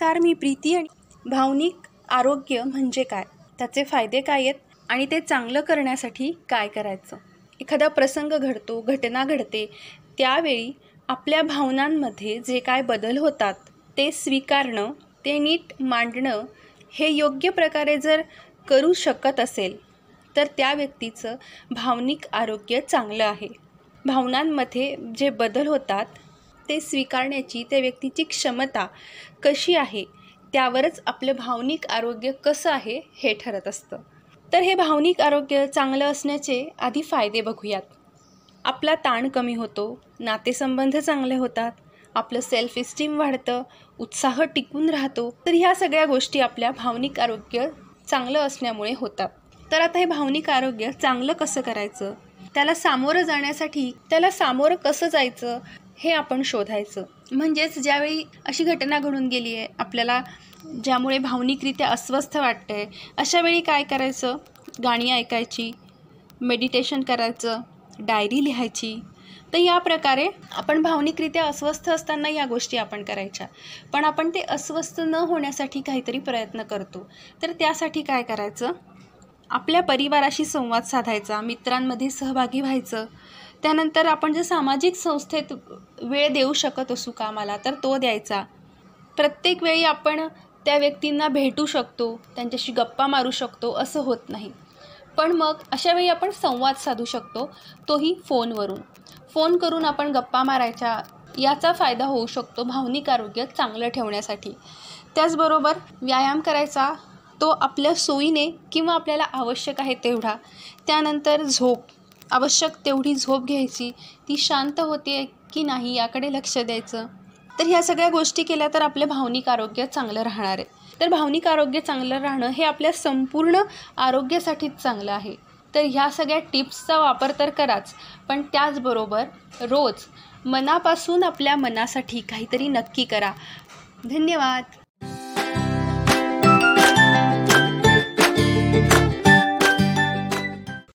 नमस्कार मी प्रीती आणि भावनिक आरोग्य म्हणजे काय? त्याचे फायदे काय आहेत आणि ते चांगलं करण्यासाठी काय करायचं? एखादा प्रसंग घडतो घटना घडते त्यावेळी आपल्या भावनांमध्ये जे काय बदल होतात ते स्वीकारणं ते नीट मांडणं हे योग्य प्रकारे जर करू शकत असेल तर त्या व्यक्तीचं भावनिक आरोग्य चांगलं आहे. भावनांमध्ये जे बदल होतात ते स्वीकारण्याची त्या व्यक्तीची क्षमता कशी आहे त्यावरच आपलं भावनिक आरोग्य कसं आहे हे ठरत असतं. तर हे भावनिक आरोग्य चांगलं असण्याचे आधी फायदे बघूयात. आपला ताण कमी होतो नातेसंबंध चांगले होतात आपलं सेल्फ इस्टीम वाढतं उत्साह टिकून राहतो तर ह्या सगळ्या गोष्टी आपल्या भावनिक आरोग्य चांगलं असण्यामुळे होतात. तर आता हे भावनिक आरोग्य चांगलं कसं करायचं? त्याला सामोरं जाण्यासाठी त्याला सामोरं कसं जायचं? हे आपण शोधायचं. म्हणजेच ज्यावेळी अशी घटना घडून गेली आहे आपल्याला ज्यामुळे भावनिकरित्या अस्वस्थ वाटतं आहे अशा वेळी काय करायचं? गाणी ऐकायची मेडिटेशन करायचं डायरी लिहायची. तर या प्रकारे आपण भावनिकरित्या अस्वस्थ असताना या गोष्टी आपण करायच्या. पण आपण ते अस्वस्थ न होण्यासाठी काहीतरी प्रयत्न करतो. तर त्यासाठी काय करायचं? आपल्या परिवाराशी संवाद साधायचा मित्रांमध्ये सहभागी व्हायचं त्यानंतर आपण जर सामाजिक संस्थेत वेळ देऊ शकत असू कामाला तर तो द्यायचा. प्रत्येक वेळी आपण त्या व्यक्तींना भेटू शकतो त्यांच्याशी गप्पा मारू शकतो असं होत नाही. पण मग अशा वेळी आपण संवाद साधू शकतो तोही फोनवरून. फोन करून आपण गप्पा मारायच्या याचा फायदा होऊ शकतो भावनिक आरोग्य चांगलं ठेवण्यासाठी. त्याचबरोबर व्यायाम करायचा तो आपल्या सोयीने किंवा आपल्याला आवश्यक आहे तेवढा. त्यानंतर झोप. आवश्यक तेवढी झोप घ्यायची ती शांत होते की नाही याकडे लक्ष द्यायचं. तर ह्या सगळ्या गोष्टी केल्या तर आपलं भावनिक आरोग्य चांगलं राहणार आहे. तर भावनिक आरोग्य चांगलं राहणं हे आपल्या संपूर्ण आरोग्यासाठीच चांगलं आहे. तर ह्या सगळ्या टिप्सचा वापर तर कराच पण त्याचबरोबर रोज मनापासून आपल्या मनासाठी काहीतरी नक्की करा. धन्यवाद.